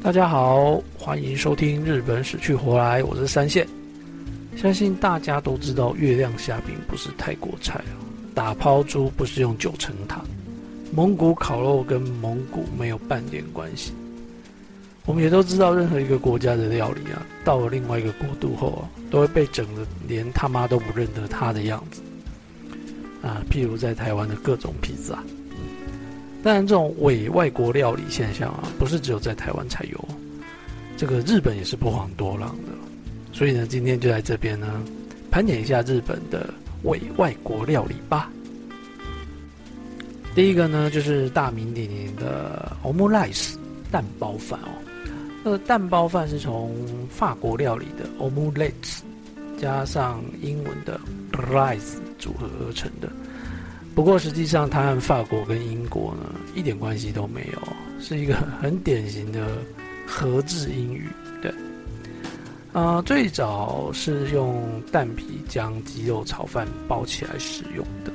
大家好，欢迎收听《日本死去活来》，我是三线。相信大家都知道，月亮虾饼不是泰国菜啊，打抛猪不是用九层塔，蒙古烤肉跟蒙古没有半点关系。我们也都知道，任何一个国家的料理啊，到了另外一个国度后啊，都会被整的连他妈都不认得他的样子。啊，譬如在台湾的各种披萨。当然，这种伪外国料理现象啊，不是只有在台湾才有，这个日本也是不遑多让的。所以呢，今天就在这边呢，盘点一下日本的伪外国料理吧。第一个呢，就是大名鼎鼎的 omelette 蛋包饭哦。那个蛋包饭是从法国料理的 omelette 加上英文的 rice 组合而成的。不过实际上，它和法国跟英国呢一点关系都没有，是一个很典型的合制英语。对，啊，最早是用蛋皮将鸡肉炒饭包起来使用的。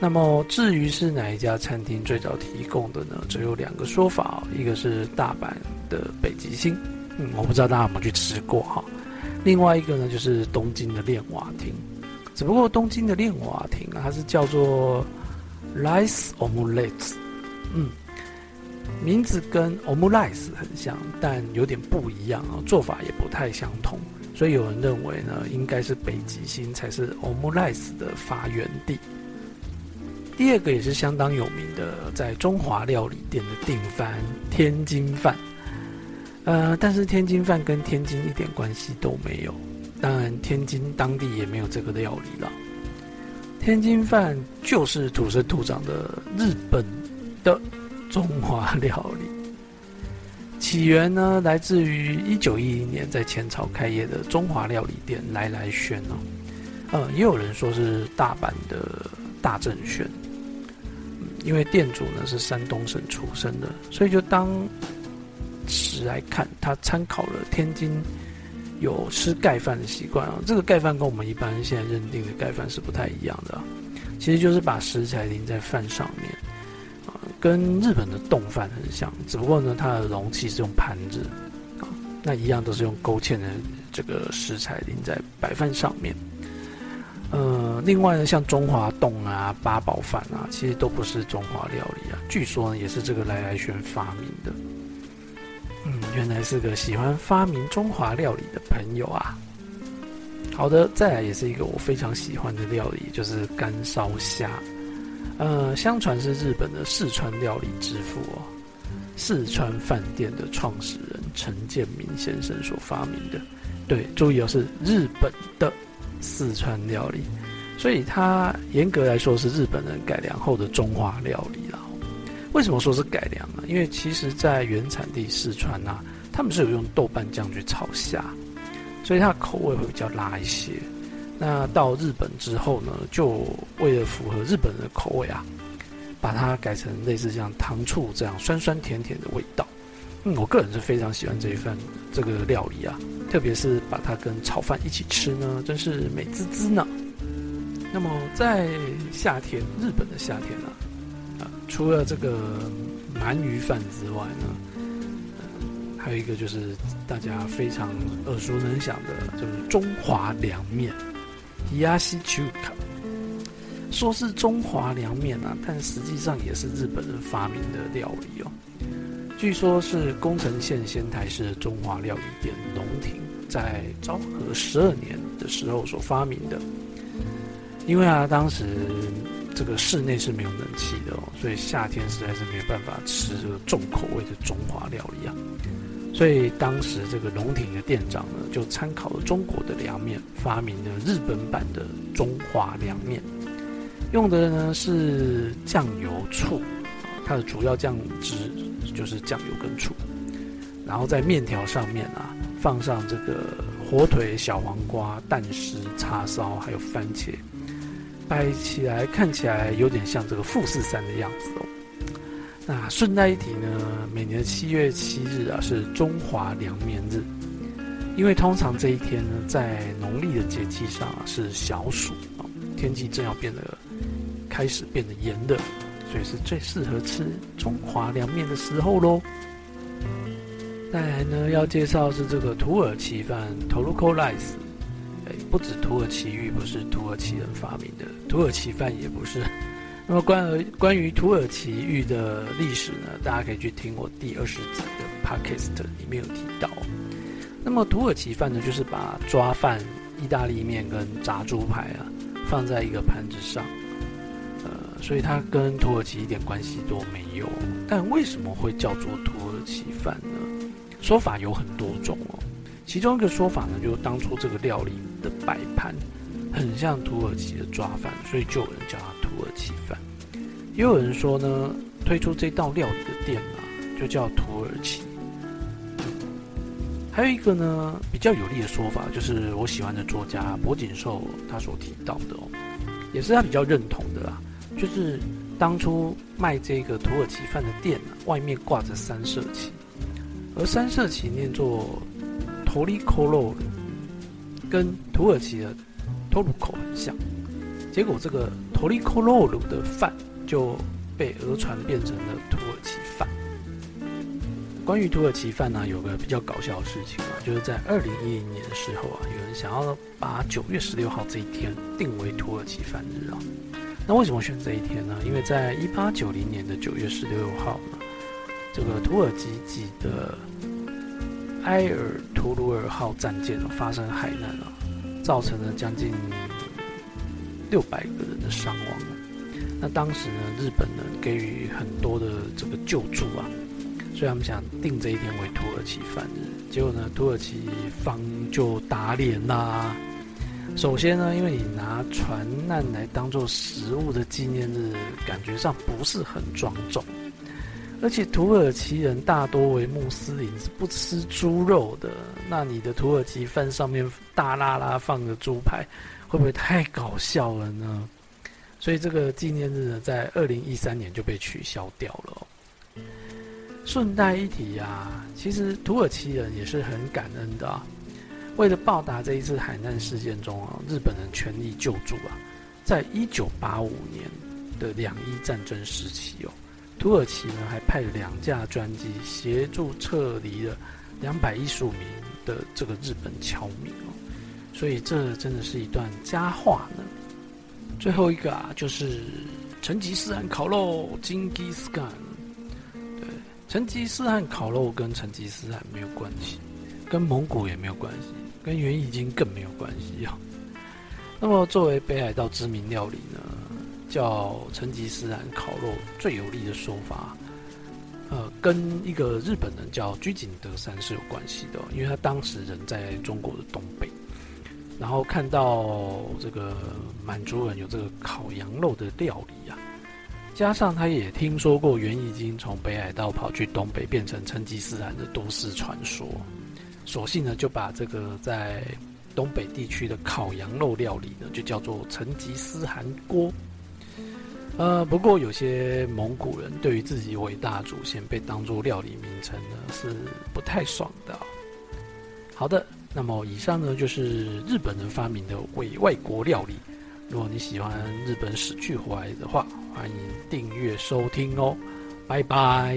那么，至于是哪一家餐厅最早提供的呢？只有两个说法，一个是大阪的北极星，嗯，我不知道大家有没有去吃过哈。另外一个呢，就是东京的练瓦亭。只不过东京的练瓦亭啊，它是叫做 rice omelette，嗯，名字跟 omelette 很像，但有点不一样啊，做法也不太相同。所以有人认为呢，应该是北极星才是 omelette 的发源地。第二个也是相当有名的，在中华料理店的定番天津饭，呃，但是天津饭跟天津一点关系都没有。当然，天津当地也没有这个料理了。天津饭就是土生土长的日本的中华料理，起源呢来自于一九一零年在前朝开业的中华料理店来来轩哦。呃，也有人说是大阪的大正轩。因为店主呢是山东省出生的，所以就当时来看，他参考了天津有吃盖饭的习惯啊。这个盖饭跟我们一般现在认定的盖饭是不太一样的，其实就是把食材淋在饭上面啊，跟日本的冻饭很像，只不过呢它的容器是用盘子啊，那一样都是用勾芡的这个食材淋在白饭上面。呃，另外呢，像中华冻啊、八宝饭啊，其实都不是中华料理啊。据说呢，也是这个来来轩发明的。原来是个喜欢发明中华料理的朋友啊。好的，再来也是一个我非常喜欢的料理，就是干烧虾。呃，相传是日本的四川料理之父哦，四川饭店的创始人陈建明先生所发明的。对，注意哦，是日本的。四川料理，所以它严格来说是日本人改良后的中华料理。为什么说是改良呢？因为其实在原产地四川啊，他们是有用豆瓣酱去炒虾，所以它的口味会比较辣一些。那到日本之后呢，就为了符合日本人的口味啊，把它改成类似像糖醋这样酸酸甜甜的味道。嗯，我个人是非常喜欢这一份这个料理啊。特别是把它跟炒饭一起吃呢，真是美滋滋呢。那么在夏天，日本的夏天呢，啊，除了这个鳗鱼饭之外呢，还有一个就是大家非常耳熟能详的，就是中华凉面。，Yasi c h u k a 说是中华凉面啊，但实际上也是日本人发明的料理哦。据说，是宫城县仙台市的中华料理店龙庭在昭和十二年的时候所发明的。因为啊，当时这个室内是没有冷气的哦，所以夏天实在是没有办法吃这个重口味的中华料理啊。所以当时这个龙庭的店长呢，就参考了中国的凉面，发明了日本版的中华凉面，用的呢是酱油醋，它的主要酱汁。就是酱油跟醋，然后在面条上面啊放上这个火腿、小黄瓜、蛋丝、叉烧，还有番茄，摆起来看起来有点像这个富士山的样子哦。那顺带一提呢，每年七月七日啊是中华凉面日，因为通常这一天呢在农历的节气上啊是小暑啊，天气正要变得开始变得炎热。所以是最适合吃中华凉面的时候喽。再来呢，要介绍是这个土耳其饭 （Turco rice）。不止土耳其玉不是土耳其人发明的，土耳其饭也不是。那么关于关于土耳其玉的历史呢，大家可以去听我第二十集的 podcast 里面有提到。那么土耳其饭呢，就是把抓饭、意大利面跟炸猪排啊放在一个盘子上，呃，所以它跟土耳其一点关系都没有。但为什么会叫做土耳其饭呢？说法有很多种哦。其中一个说法呢，就是当初这个料理的摆盘很像土耳其的抓饭，所以就有人叫它土耳其饭。也有人说呢，推出这道料理的店啊，就叫土耳其。还有一个呢，比较有力的说法，就是我喜欢的作家柏锦寿他所提到的哦，也是他比较认同的啦，就是当初卖这个土耳其饭的店啊，外面挂着三色旗，而三色旗念作托里科罗，跟土耳其的托鲁口很像，结果这个托里科罗鲁的饭就被讹传变成了土耳其饭。关于土耳其饭呢，有个比较搞笑的事情啊，就是在二零一零年的时候啊，有人想要把九月十六号这一天定为土耳其饭日啊。那为什么选这一天呢？因为在一八九零年的九月十六号呢，这个土耳其籍的埃尔图鲁尔号战舰发生海难啊，造成了将近六百个人的伤亡。那当时呢，日本呢给予很多的这个救助啊。所以他们想定这一天为土耳其饭日，结果呢，土耳其方就打脸啦。首先呢，因为你拿船难来当做食物的纪念日，感觉上不是很庄重。而且土耳其人大多为穆斯林，是不吃猪肉的。那你的土耳其饭上面大拉拉放的猪排，会不会太搞笑了呢？所以这个纪念日呢，在二零一三年就被取消掉了。顺带一提啊，其实土耳其人也是很感恩的啊。为了报答这一次海难事件中啊，日本人全力救助啊，在一九八五年的两伊战争时期哦，土耳其呢还派了两架专机协助撤离了两百一十五名的这个日本侨民哦，所以这真的是一段佳话呢。最后一个啊，就是成吉思汗烤肉，金吉斯干。成吉思汗烤肉跟成吉思汗没有关系，跟蒙古也没有关系，跟元义经更没有关系啊。那么作为北海道知名料理呢，叫成吉思汗烤肉最有力的说法，呃，跟一个日本人叫居井德三是有关系的，因为他当时人在中国的东北，然后看到这个满族人有这个烤羊肉的料理啊。加上他也听说过元义经从北海道跑去东北，变成成吉思汗的都市传说，索性呢就把这个在东北地区的烤羊肉料理呢，就叫做成吉思汗锅。呃，不过有些蒙古人对于自己伟大祖先被当作料理名称呢，是不太爽的。好的，那么以上呢就是日本人发明的伪外国料理。如果你喜欢日本死去活来的话，欢迎订阅收听哦，拜拜。